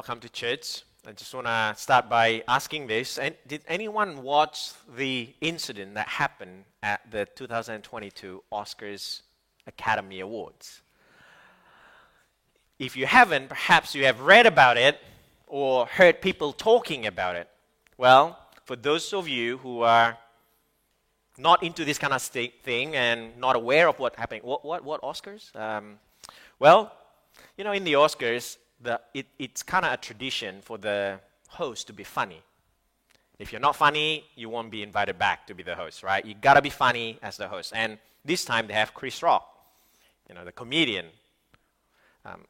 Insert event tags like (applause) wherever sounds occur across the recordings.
Welcome to church. I just want to start by asking this. And did anyone watch the incident that happened at the 2022 Oscars Academy Awards? If you haven't, perhaps you have read about it or heard people talking about it. Well, for those of you who are not into this kind of thing and not aware of what happened, what, what, what Oscars? Um, well, you know, in the Oscars, the, it, it's kind of a tradition for the host to be funny. If you're not funny, you won't be invited back to be the host, right? You gotta be funny as the host. And this time they have Chris Rock, you know, the comedian. Um,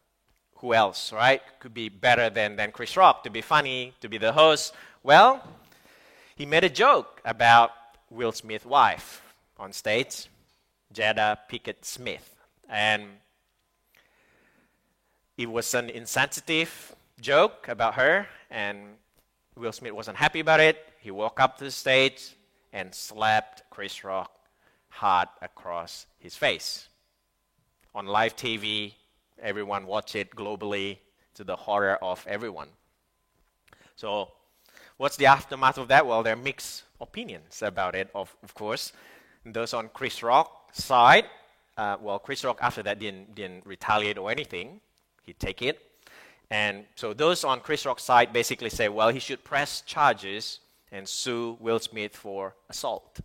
who else, right? Could be better than, than Chris Rock to be funny, to be the host. Well, he made a joke about Will Smith's wife on stage, Jada Pinkett Smith. And it was an insensitive joke about her, and Will Smith wasn't happy about it. He walked up to the stage and slapped Chris Rock hard across his face. On live TV, everyone watched it globally to the horror of everyone. So, what's the aftermath of that? Well, there are mixed opinions about it, of, of course. Those on Chris Rock's side, uh, well, Chris Rock after that didn't, didn't retaliate or anything he'd take it. And so those on Chris Rock's side basically say, well, he should press charges and sue Will Smith for assault.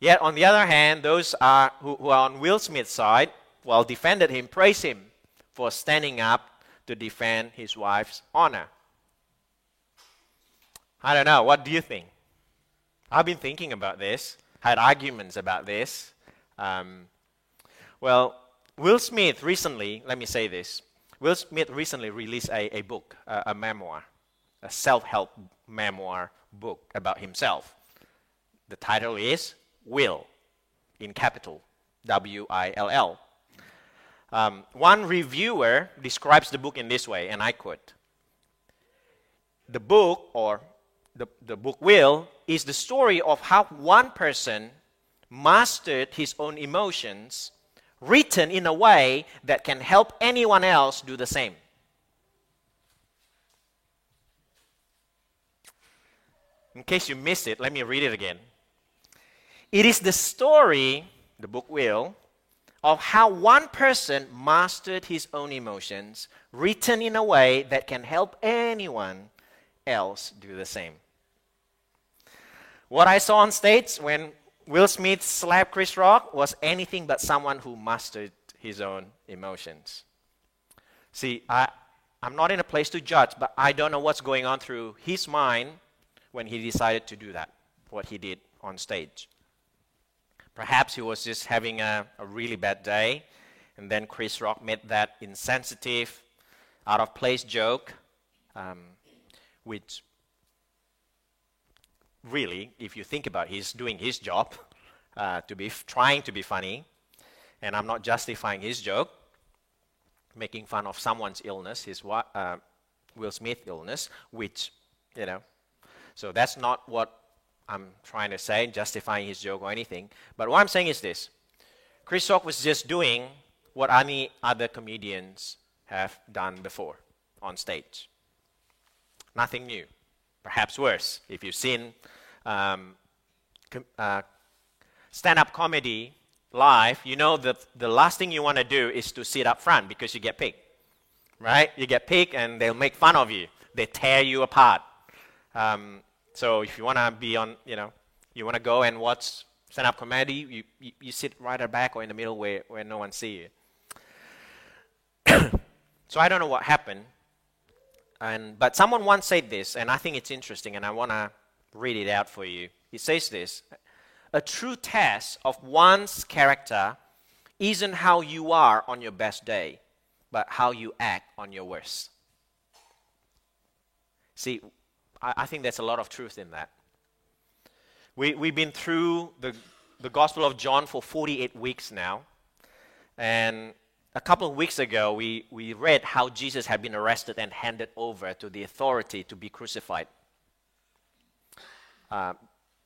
Yet, on the other hand, those are, who, who are on Will Smith's side, well, defended him, praise him for standing up to defend his wife's honor. I don't know. What do you think? I've been thinking about this, had arguments about this. Um, well, Will Smith recently, let me say this, Will Smith recently released a, a book, a, a memoir, a self help memoir book about himself. The title is Will, in capital, W I L L. Um, one reviewer describes the book in this way, and I quote The book, or the, the book Will, is the story of how one person mastered his own emotions written in a way that can help anyone else do the same. In case you missed it, let me read it again. It is the story, the book will, of how one person mastered his own emotions, written in a way that can help anyone else do the same. What I saw on stage when Will Smith slapped Chris Rock was anything but someone who mastered his own emotions. See, I, I'm not in a place to judge, but I don't know what's going on through his mind when he decided to do that, what he did on stage. Perhaps he was just having a, a really bad day, and then Chris Rock made that insensitive, out of place joke, um, which really, if you think about it, he's doing his job uh, to be f- trying to be funny, and I'm not justifying his joke, making fun of someone's illness, his uh, Will Smith illness, which you know. So that's not what I'm trying to say, justifying his joke or anything. But what I'm saying is this: Chris Rock was just doing what any other comedians have done before on stage. Nothing new perhaps worse. If you've seen um, com- uh, stand up comedy live, you know that the last thing you want to do is to sit up front because you get picked. Right? You get picked and they'll make fun of you, they tear you apart. Um, so if you want to be on, you know, you want to go and watch stand up comedy, you, you, you, sit right at the back or in the middle where, where no one sees you. (coughs) so I don't know what happened. And, but someone once said this, and I think it's interesting, and I want to read it out for you. He says this A true test of one's character isn't how you are on your best day, but how you act on your worst. See, I, I think there's a lot of truth in that. We, we've been through the, the Gospel of John for 48 weeks now, and a couple of weeks ago, we, we read how Jesus had been arrested and handed over to the authority to be crucified. Uh,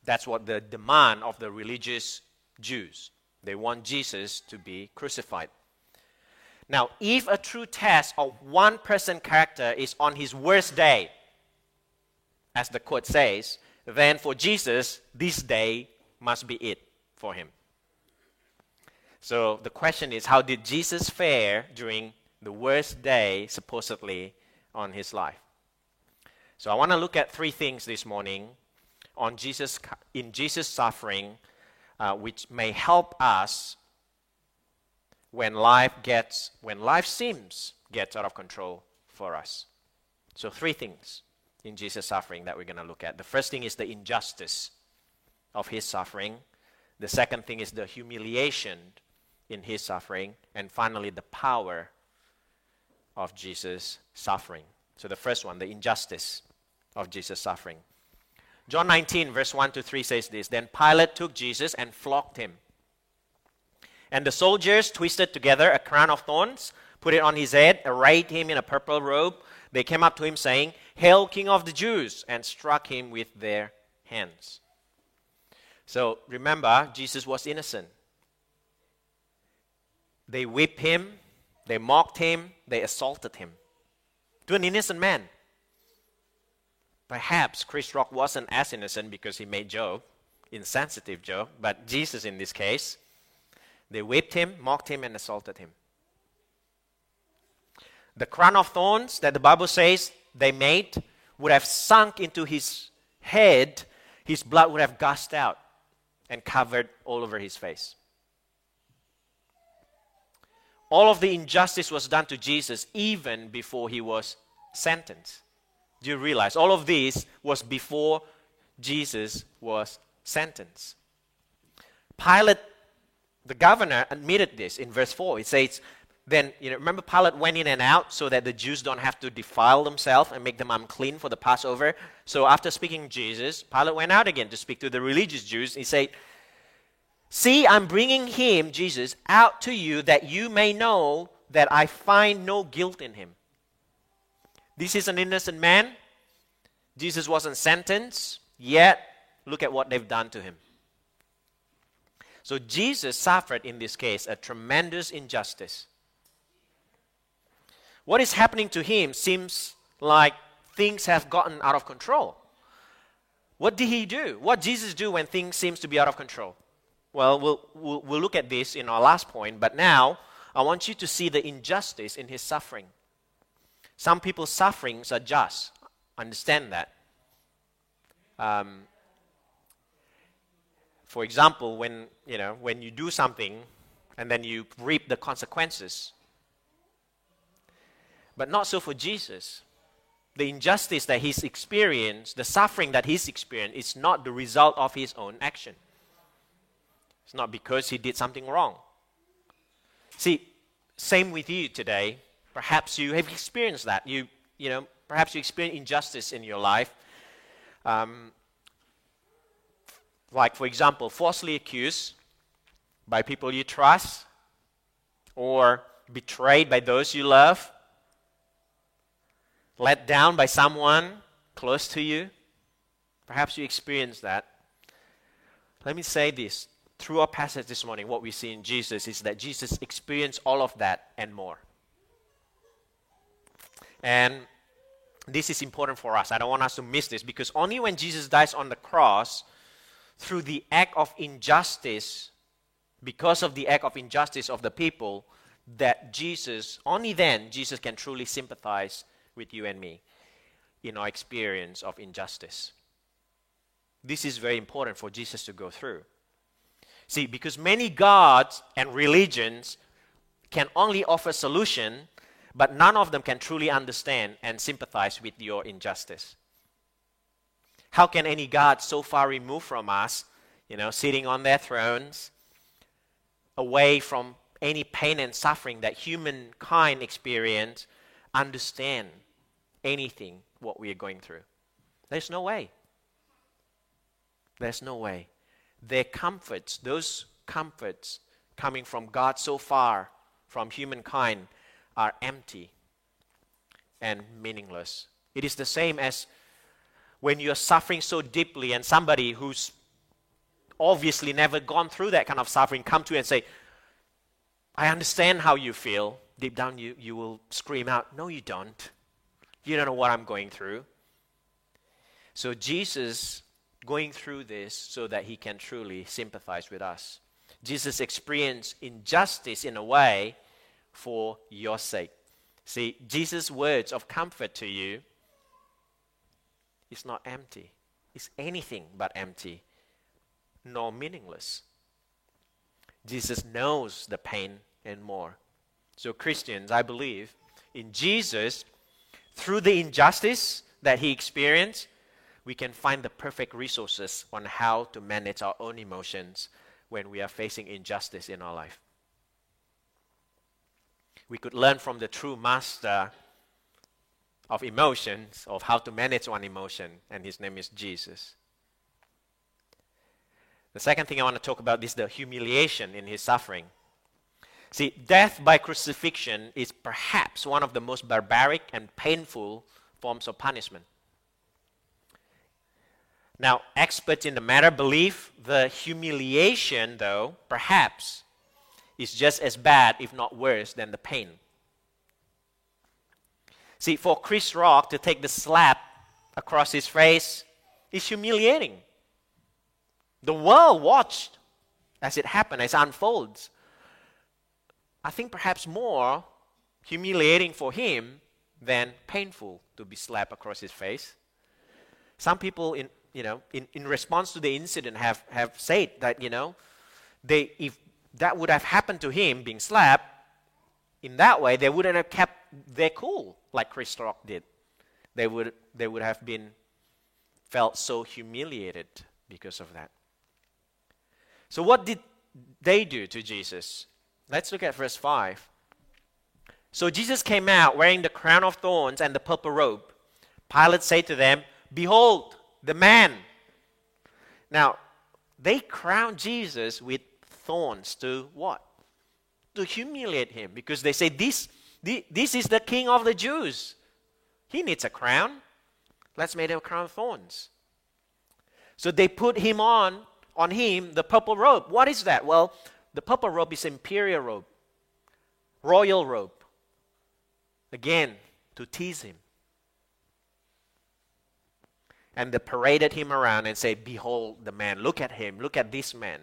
that's what the demand of the religious Jews. They want Jesus to be crucified. Now, if a true test of one person's character is on his worst day, as the quote says, then for Jesus, this day must be it for him. So the question is how did Jesus fare during the worst day, supposedly, on his life? So I want to look at three things this morning on Jesus in Jesus' suffering, uh, which may help us when life gets when life seems gets out of control for us. So three things in Jesus' suffering that we're going to look at. The first thing is the injustice of his suffering. The second thing is the humiliation in his suffering. And finally, the power of Jesus' suffering. So, the first one, the injustice of Jesus' suffering. John 19, verse 1 to 3 says this Then Pilate took Jesus and flogged him. And the soldiers twisted together a crown of thorns, put it on his head, arrayed him in a purple robe. They came up to him, saying, Hail, King of the Jews, and struck him with their hands. So remember, Jesus was innocent. They whipped him, they mocked him, they assaulted him. To an innocent man. Perhaps Chris Rock wasn't as innocent because he made joke, insensitive joke, but Jesus in this case, they whipped him, mocked him, and assaulted him. The crown of thorns that the Bible says they made would have sunk into his head, his blood would have gushed out and covered all over his face. All of the injustice was done to Jesus even before he was sentenced. Do you realize? All of this was before Jesus was sentenced. Pilate, the governor, admitted this in verse 4. It says, then, you know, remember Pilate went in and out so that the Jews don't have to defile themselves and make them unclean for the Passover. So after speaking Jesus, Pilate went out again to speak to the religious Jews. He said, See, I'm bringing him, Jesus, out to you that you may know that I find no guilt in him. This is an innocent man. Jesus wasn't sentenced, yet look at what they've done to him. So Jesus suffered in this case a tremendous injustice. What is happening to him seems like things have gotten out of control. What did he do? What Jesus do when things seems to be out of control? Well, we'll, we'll, we'll look at this in our last point, but now I want you to see the injustice in his suffering. Some people's sufferings are just. Understand that. Um, for example, when you know when you do something and then you reap the consequences. But not so for Jesus. The injustice that he's experienced, the suffering that he's experienced, is not the result of his own action. It's not because he did something wrong. See, same with you today. Perhaps you have experienced that. You, you know, perhaps you experience injustice in your life. Um, like, for example, falsely accused by people you trust, or betrayed by those you love, let down by someone close to you. Perhaps you experience that. Let me say this. Through our passage this morning, what we see in Jesus is that Jesus experienced all of that and more. And this is important for us. I don't want us to miss this because only when Jesus dies on the cross, through the act of injustice, because of the act of injustice of the people, that Jesus, only then, Jesus can truly sympathize with you and me in our experience of injustice. This is very important for Jesus to go through. See, because many gods and religions can only offer solution but none of them can truly understand and sympathize with your injustice. How can any God so far removed from us, you know, sitting on their thrones, away from any pain and suffering that humankind experience, understand anything what we are going through? There's no way. There's no way. Their comforts, those comforts coming from God so far from humankind, are empty and meaningless. It is the same as when you're suffering so deeply and somebody who's obviously never gone through that kind of suffering come to you and say, I understand how you feel. deep down you, you will scream out, No, you don't. You don't know what I'm going through. So Jesus going through this so that he can truly sympathize with us. Jesus experienced injustice in a way for your sake. See, Jesus' words of comfort to you is not empty. It's anything but empty, nor meaningless. Jesus knows the pain and more. So, Christians, I believe in Jesus, through the injustice that he experienced, we can find the perfect resources on how to manage our own emotions when we are facing injustice in our life. We could learn from the true master of emotions, of how to manage one emotion, and his name is Jesus. The second thing I want to talk about is the humiliation in his suffering. See, death by crucifixion is perhaps one of the most barbaric and painful forms of punishment. Now, experts in the matter believe the humiliation, though, perhaps, is just as bad, if not worse, than the pain. See, for Chris Rock to take the slap across his face is humiliating. The world watched as it happened, as it unfolds. I think perhaps more humiliating for him than painful to be slapped across his face. Some people in you know, in, in response to the incident, have, have said that, you know, they, if that would have happened to him being slapped, in that way, they wouldn't have kept their cool like Chris Rock did. They would, they would have been felt so humiliated because of that. So, what did they do to Jesus? Let's look at verse 5. So, Jesus came out wearing the crown of thorns and the purple robe. Pilate said to them, Behold, the man. Now, they crown Jesus with thorns to what? To humiliate him because they say, this, this is the king of the Jews. He needs a crown. Let's make him a crown of thorns. So they put him on, on him, the purple robe. What is that? Well, the purple robe is imperial robe, royal robe. Again, to tease him and they paraded him around and say, Behold the man, look at him, look at this man.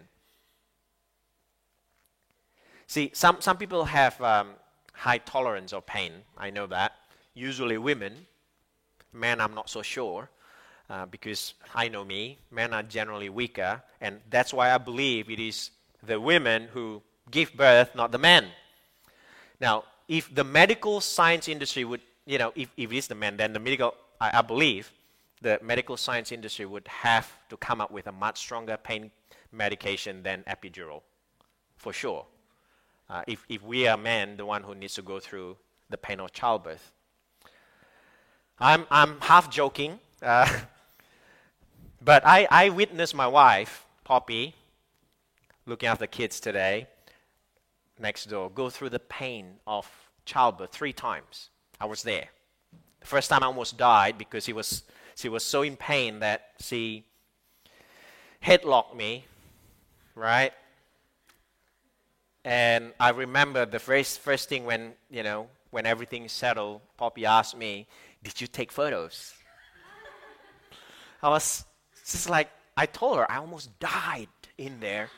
See, some, some people have um, high tolerance of pain. I know that. Usually women. Men, I'm not so sure. Uh, because I know me, men are generally weaker, and that's why I believe it is the women who give birth, not the men. Now, if the medical science industry would, you know, if, if it is the men, then the medical, I, I believe, the medical science industry would have to come up with a much stronger pain medication than epidural, for sure. Uh, if, if we are men, the one who needs to go through the pain of childbirth. I'm, I'm half joking, uh, (laughs) but I, I witnessed my wife, Poppy, looking after kids today, next door, go through the pain of childbirth three times. I was there. The first time I almost died because he was she was so in pain that she headlocked me, right? And I remember the first, first thing when, you know, when everything settled, Poppy asked me, Did you take photos? I was just like, I told her I almost died in there,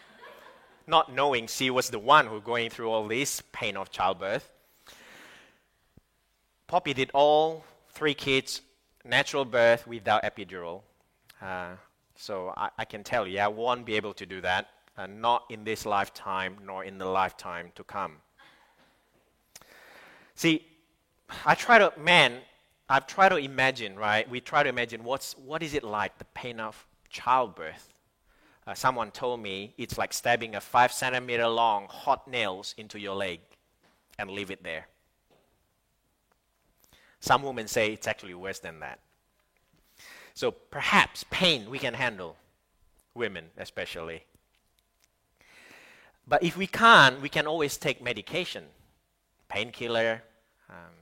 not knowing she was the one who going through all this pain of childbirth. Poppy did all three kids natural birth without epidural. Uh, so I, I, can tell you, I won't be able to do that, uh, not in this lifetime, nor in the lifetime to come. See, I try to, man, I've tried to imagine, right? We try to imagine what's, what is it like, the pain of childbirth. Uh, someone told me it's like stabbing a five centimeter long hot nails into your leg and leave it there. Some women say it's actually worse than that. So perhaps pain we can handle, women especially. But if we can't, we can always take medication, painkiller, um,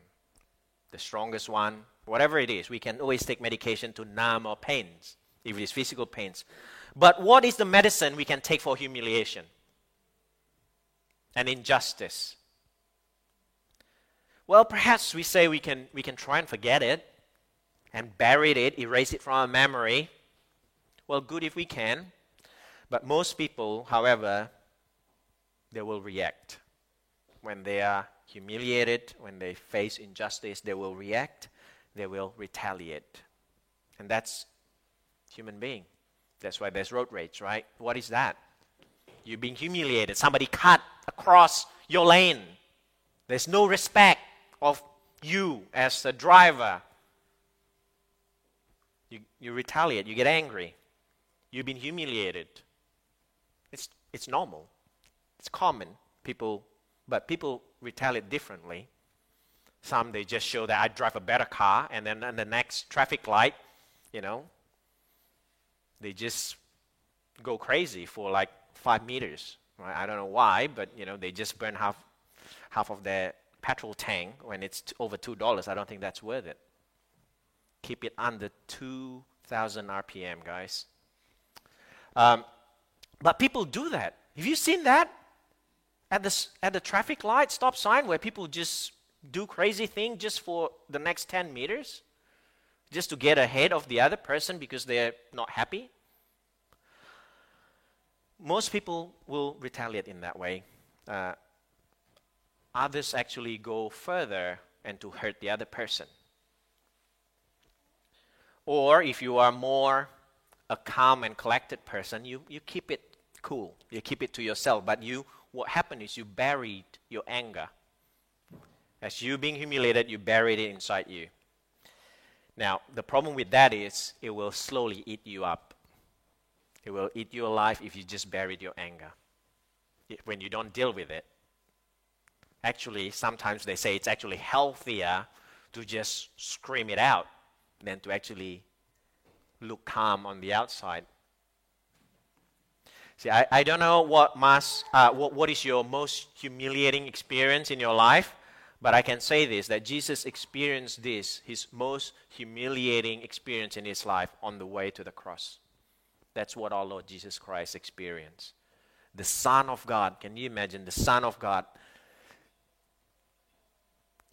the strongest one, whatever it is. We can always take medication to numb our pains, if it is physical pains. But what is the medicine we can take for humiliation and injustice? Well, perhaps we say we can, we can try and forget it and bury it, erase it from our memory. Well, good if we can. But most people, however, they will react. When they are humiliated, when they face injustice, they will react, they will retaliate. And that's human being. That's why there's road rage, right? What is that? You're being humiliated. Somebody cut across your lane. There's no respect of you as a driver. You, you retaliate, you get angry. You've been humiliated. It's, it's normal. It's common. People, but people retaliate differently. Some they just show that I drive a better car, and then on the next traffic light, you know, they just go crazy for like five meters. Right? I don't know why, but you know, they just burn half half of their petrol tank when it's t- over two dollars. I don't think that's worth it. Keep it under two thousand RPM, guys. Um, but people do that. Have you seen that? At the, at the traffic light stop sign where people just do crazy thing just for the next 10 meters? Just to get ahead of the other person because they're not happy? Most people will retaliate in that way. Uh, others actually go further and to hurt the other person. Or if you are more a calm and collected person, you, you keep it cool. You keep it to yourself. But you, what happened is you buried your anger. As you being humiliated, you buried it inside you. Now, the problem with that is it will slowly eat you up. It will eat you alive if you just buried your anger. When you don't deal with it. Actually, sometimes they say it's actually healthier to just scream it out than to actually look calm on the outside. See, I, I don't know what, must, uh, what, what is your most humiliating experience in your life, but I can say this that Jesus experienced this, his most humiliating experience in his life, on the way to the cross. That's what our Lord Jesus Christ experienced. The Son of God, can you imagine? The Son of God.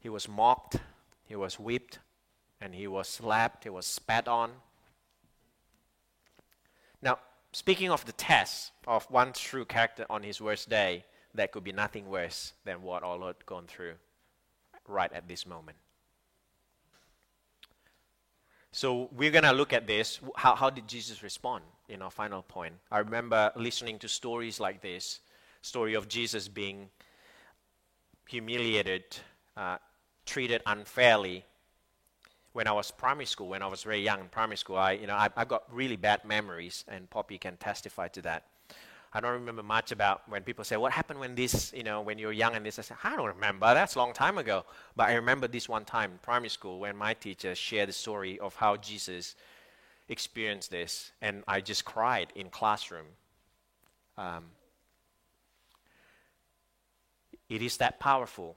He was mocked, he was whipped, and he was slapped, he was spat on, now, speaking of the test of one true character on his worst day, there could be nothing worse than what our Lord gone through right at this moment. So we're going to look at this. How, how did Jesus respond in our final point? I remember listening to stories like this story of Jesus being humiliated, uh, treated unfairly when I was primary school, when I was very young in primary school, I, you know, I, I got really bad memories, and Poppy can testify to that. I don't remember much about when people say, what happened when this, you know, when you were young and this. I said, I don't remember. That's a long time ago. But I remember this one time in primary school when my teacher shared the story of how Jesus experienced this. And I just cried in classroom. Um, it is that powerful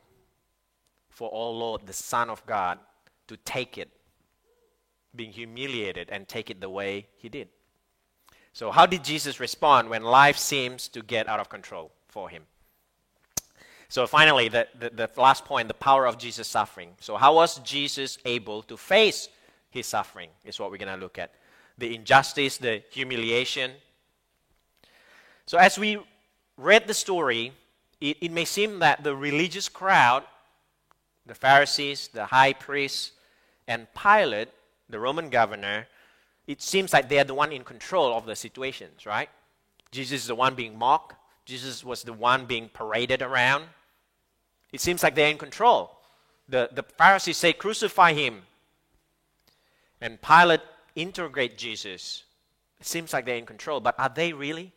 for our Lord, the Son of God, to take it, being humiliated, and take it the way he did. So, how did Jesus respond when life seems to get out of control for him? So, finally, the, the, the last point the power of Jesus' suffering. So, how was Jesus able to face his suffering? Is what we're going to look at. The injustice, the humiliation. So, as we read the story, it, it may seem that the religious crowd, the Pharisees, the high priests, and Pilate, the Roman governor, it seems like they are the one in control of the situations, right? Jesus is the one being mocked. Jesus was the one being paraded around. It seems like they're in control. The, the Pharisees say, crucify him. And Pilate interrogate Jesus. It seems like they're in control, but are they really?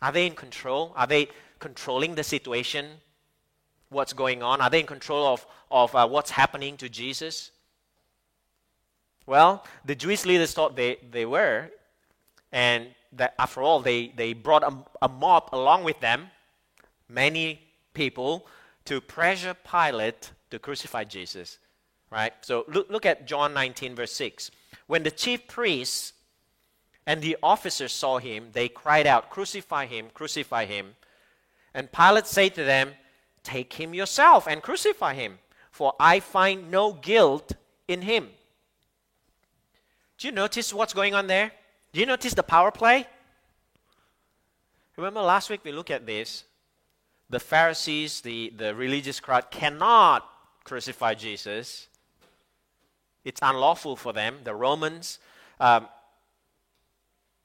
Are they in control? Are they controlling the situation? What's going on? Are they in control of, of uh, what's happening to Jesus? Well, the Jewish leaders thought they, they were, and that after all, they, they brought a, a mob along with them, many people, to pressure Pilate to crucify Jesus. Right? So look, look at John 19, verse 6. When the chief priests and the officers saw him, they cried out, Crucify him, crucify him. And Pilate said to them, Take him yourself and crucify him. for I find no guilt in him. Do you notice what's going on there? Do you notice the power play? Remember last week we looked at this. The Pharisees, the, the religious crowd, cannot crucify Jesus. It's unlawful for them. The Romans um,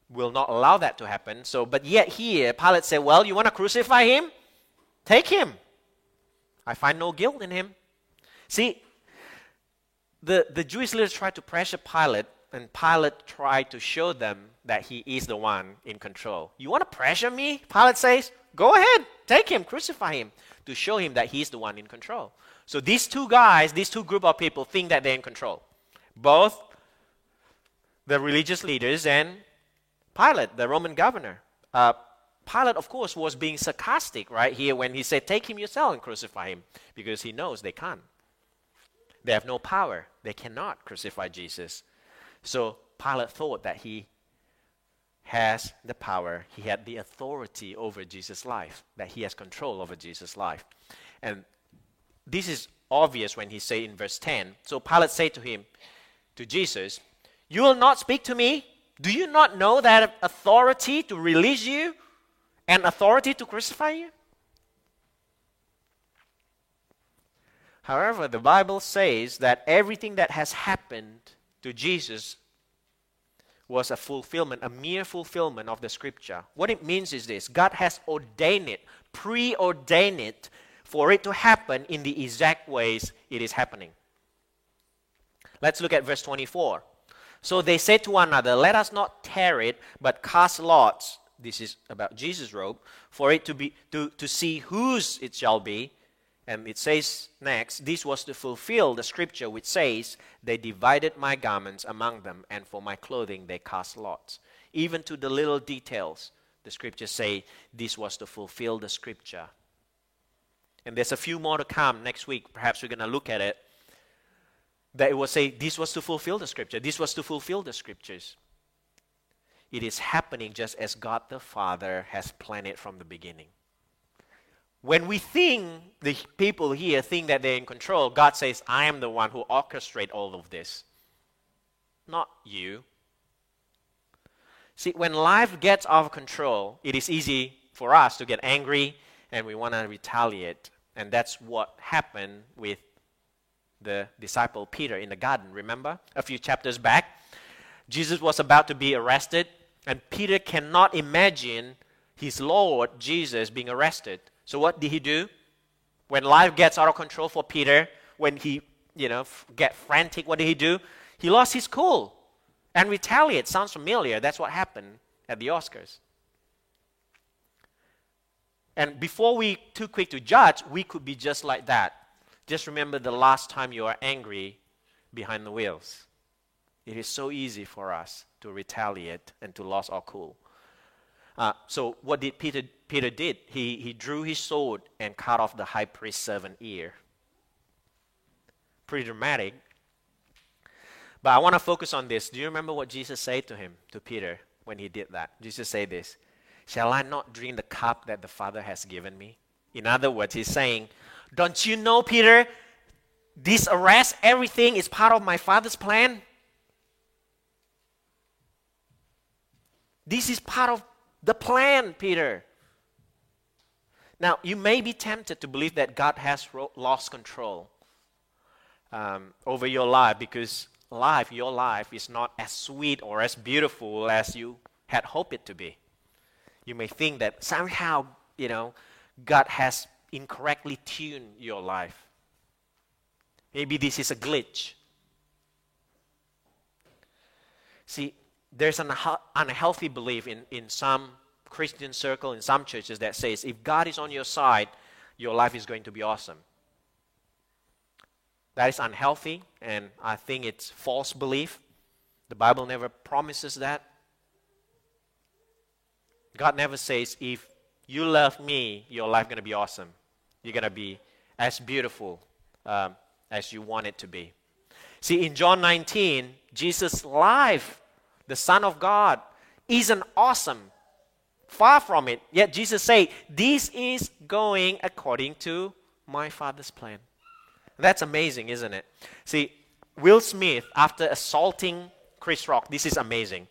will not allow that to happen. So, but yet here, Pilate said, Well, you want to crucify him? Take him. I find no guilt in him. See, the, the Jewish leaders tried to pressure Pilate, and Pilate tried to show them that he is the one in control. You want to pressure me? Pilate says, Go ahead, take him, crucify him, to show him that he's the one in control. So these two guys, these two group of people think that they're in control. Both the religious leaders and Pilate, the Roman governor. Uh, Pilate, of course, was being sarcastic right here when he said, Take him yourself and crucify him, because he knows they can't. They have no power. They cannot crucify Jesus. So Pilate thought that he has the power, he had the authority over Jesus' life, that he has control over Jesus' life. And this is obvious when he say in verse 10. So Pilate said to him, to Jesus, You will not speak to me? Do you not know that authority to release you and authority to crucify you? However, the Bible says that everything that has happened to Jesus was a fulfillment, a mere fulfillment of the scripture. What it means is this God has ordained it, preordained it for it to happen in the exact ways it is happening. Let's look at verse 24. So they said to one another, Let us not tear it, but cast lots. This is about Jesus' robe, for it to be to, to see whose it shall be. And it says next, this was to fulfill the scripture which says, They divided my garments among them, and for my clothing they cast lots. Even to the little details, the scriptures say this was to fulfill the scripture. And there's a few more to come next week. Perhaps we're going to look at it. That it will say this was to fulfill the scripture, this was to fulfill the scriptures. It is happening just as God the Father has planned it from the beginning. When we think, the people here think that they're in control, God says, I am the one who orchestrate all of this. Not you. See, when life gets out of control, it is easy for us to get angry and we want to retaliate. And that's what happened with the disciple Peter in the garden. Remember? A few chapters back, Jesus was about to be arrested, and Peter cannot imagine his Lord Jesus being arrested. So what did he do? When life gets out of control for Peter, when he, you know, get frantic, what did he do? He lost his cool and retaliate. Sounds familiar. That's what happened at the Oscars. And before we too quick to judge, we could be just like that. Just remember the last time you are angry behind the wheels. It is so easy for us to retaliate and to lose our cool. Uh, so what did Peter Peter did, he, he drew his sword and cut off the high priest's servant ear. Pretty dramatic. But I want to focus on this. Do you remember what Jesus said to him, to Peter, when he did that? Jesus said this Shall I not drink the cup that the Father has given me? In other words, he's saying, Don't you know, Peter, this arrest, everything is part of my Father's plan? This is part of the plan, Peter. Now, you may be tempted to believe that God has ro- lost control um, over your life because life, your life, is not as sweet or as beautiful as you had hoped it to be. You may think that somehow, you know, God has incorrectly tuned your life. Maybe this is a glitch. See, there's an unhealthy belief in, in some Christian circle in some churches that says if God is on your side, your life is going to be awesome. That is unhealthy, and I think it's false belief. The Bible never promises that. God never says, if you love me, your life going to be awesome. You're going to be as beautiful um, as you want it to be. See, in John 19, Jesus' life, the Son of God, isn't awesome Far from it. Yet Jesus said, This is going according to my Father's plan. That's amazing, isn't it? See, Will Smith, after assaulting Chris Rock, this is amazing.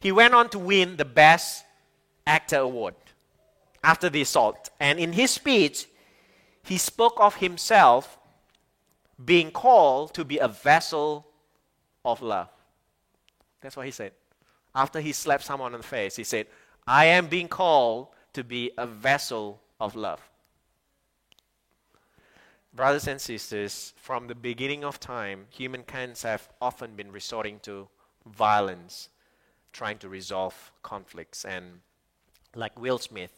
He went on to win the Best Actor award after the assault. And in his speech, he spoke of himself being called to be a vessel of love. That's what he said. After he slapped someone on the face, he said, I am being called to be a vessel of love. Brothers and sisters, from the beginning of time, humankind have often been resorting to violence, trying to resolve conflicts. And like Will Smith,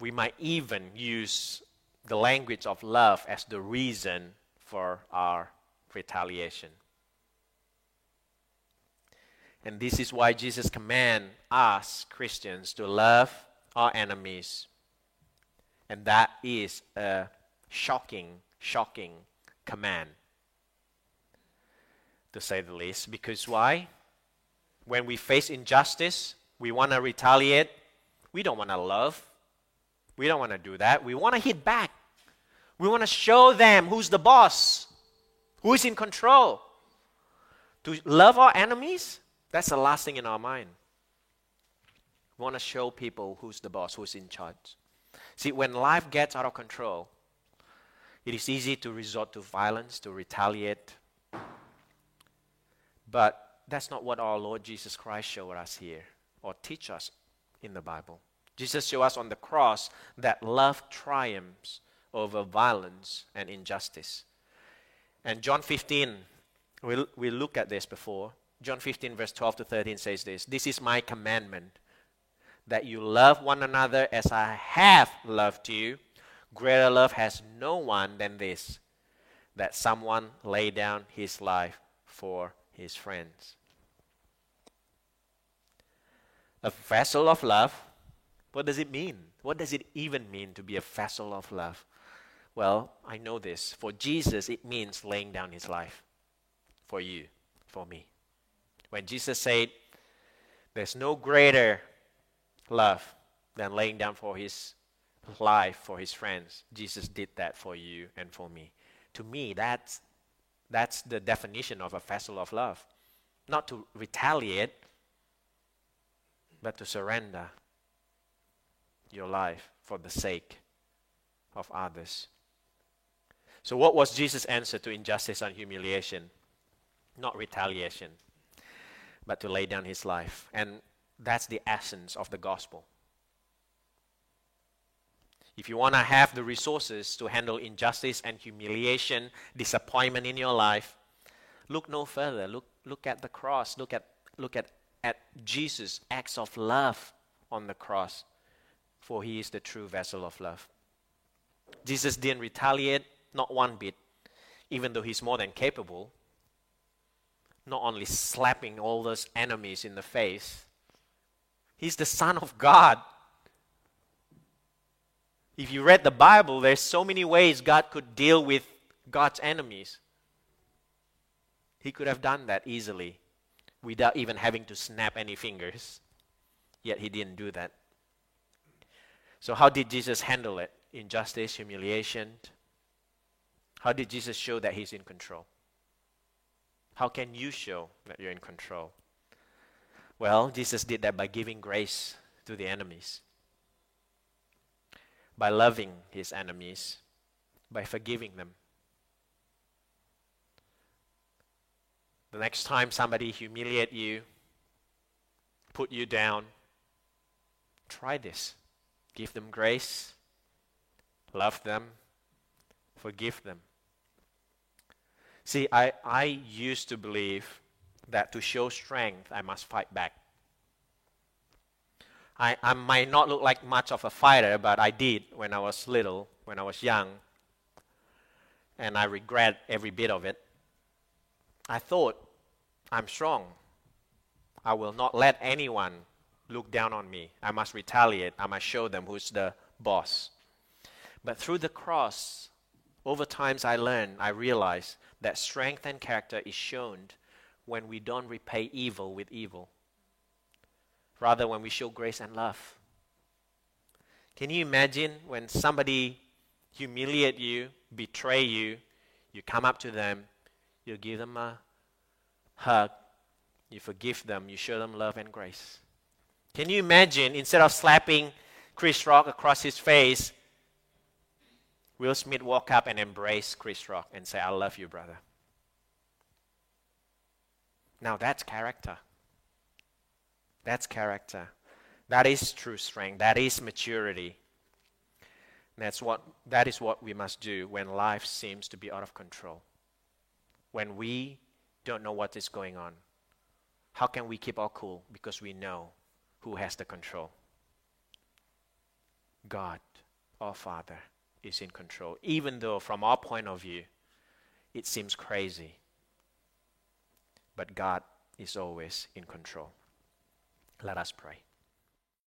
we might even use the language of love as the reason for our retaliation. And this is why Jesus commands us Christians to love our enemies. And that is a shocking, shocking command, to say the least. Because why? When we face injustice, we want to retaliate. We don't want to love. We don't want to do that. We want to hit back. We want to show them who's the boss, who's in control. To love our enemies, that's the last thing in our mind. We want to show people who's the boss, who's in charge. See, when life gets out of control, it is easy to resort to violence, to retaliate. But that's not what our Lord Jesus Christ showed us here or teach us in the Bible. Jesus showed us on the cross that love triumphs over violence and injustice. And John 15, we we look at this before. John 15, verse 12 to 13 says this This is my commandment, that you love one another as I have loved you. Greater love has no one than this, that someone lay down his life for his friends. A vessel of love, what does it mean? What does it even mean to be a vessel of love? Well, I know this. For Jesus, it means laying down his life for you, for me. When Jesus said, There's no greater love than laying down for his life for his friends, Jesus did that for you and for me. To me, that's, that's the definition of a vessel of love. Not to retaliate, but to surrender your life for the sake of others. So, what was Jesus' answer to injustice and humiliation? Not retaliation but to lay down his life. And that's the essence of the gospel. If you want to have the resources to handle injustice and humiliation, disappointment in your life, look no further. Look, look at the cross. Look at, look at, at Jesus' acts of love on the cross, for he is the true vessel of love. Jesus didn't retaliate, not one bit, even though he's more than capable not only slapping all those enemies in the face, he's the Son of God. If you read the Bible, there's so many ways God could deal with God's enemies. He could have done that easily without even having to snap any fingers. Yet he didn't do that. So, how did Jesus handle it? Injustice, humiliation? How did Jesus show that he's in control? How can you show that you're in control? Well, Jesus did that by giving grace to the enemies, by loving his enemies, by forgiving them. The next time somebody humiliate you, put you down, try this. Give them grace, love them, forgive them. See, I, I used to believe that to show strength, I must fight back. I, I might not look like much of a fighter, but I did when I was little, when I was young. And I regret every bit of it. I thought, I'm strong. I will not let anyone look down on me. I must retaliate. I must show them who's the boss. But through the cross, over times I learned, I realized that strength and character is shown when we don't repay evil with evil, rather, when we show grace and love. Can you imagine when somebody humiliate you, betray you, You come up to them, you give them a hug, you forgive them, you show them love and grace. Can you imagine, instead of slapping Chris Rock across his face, Will Smith walk up and embrace Chris Rock and say, I love you, brother. Now that's character. That's character. That is true strength. That is maturity. That's what, that is what we must do when life seems to be out of control. When we don't know what is going on. How can we keep our cool? Because we know who has the control. God, our Father, is in control. Even though, from our point of view, it seems crazy. But God is always in control. Let us pray.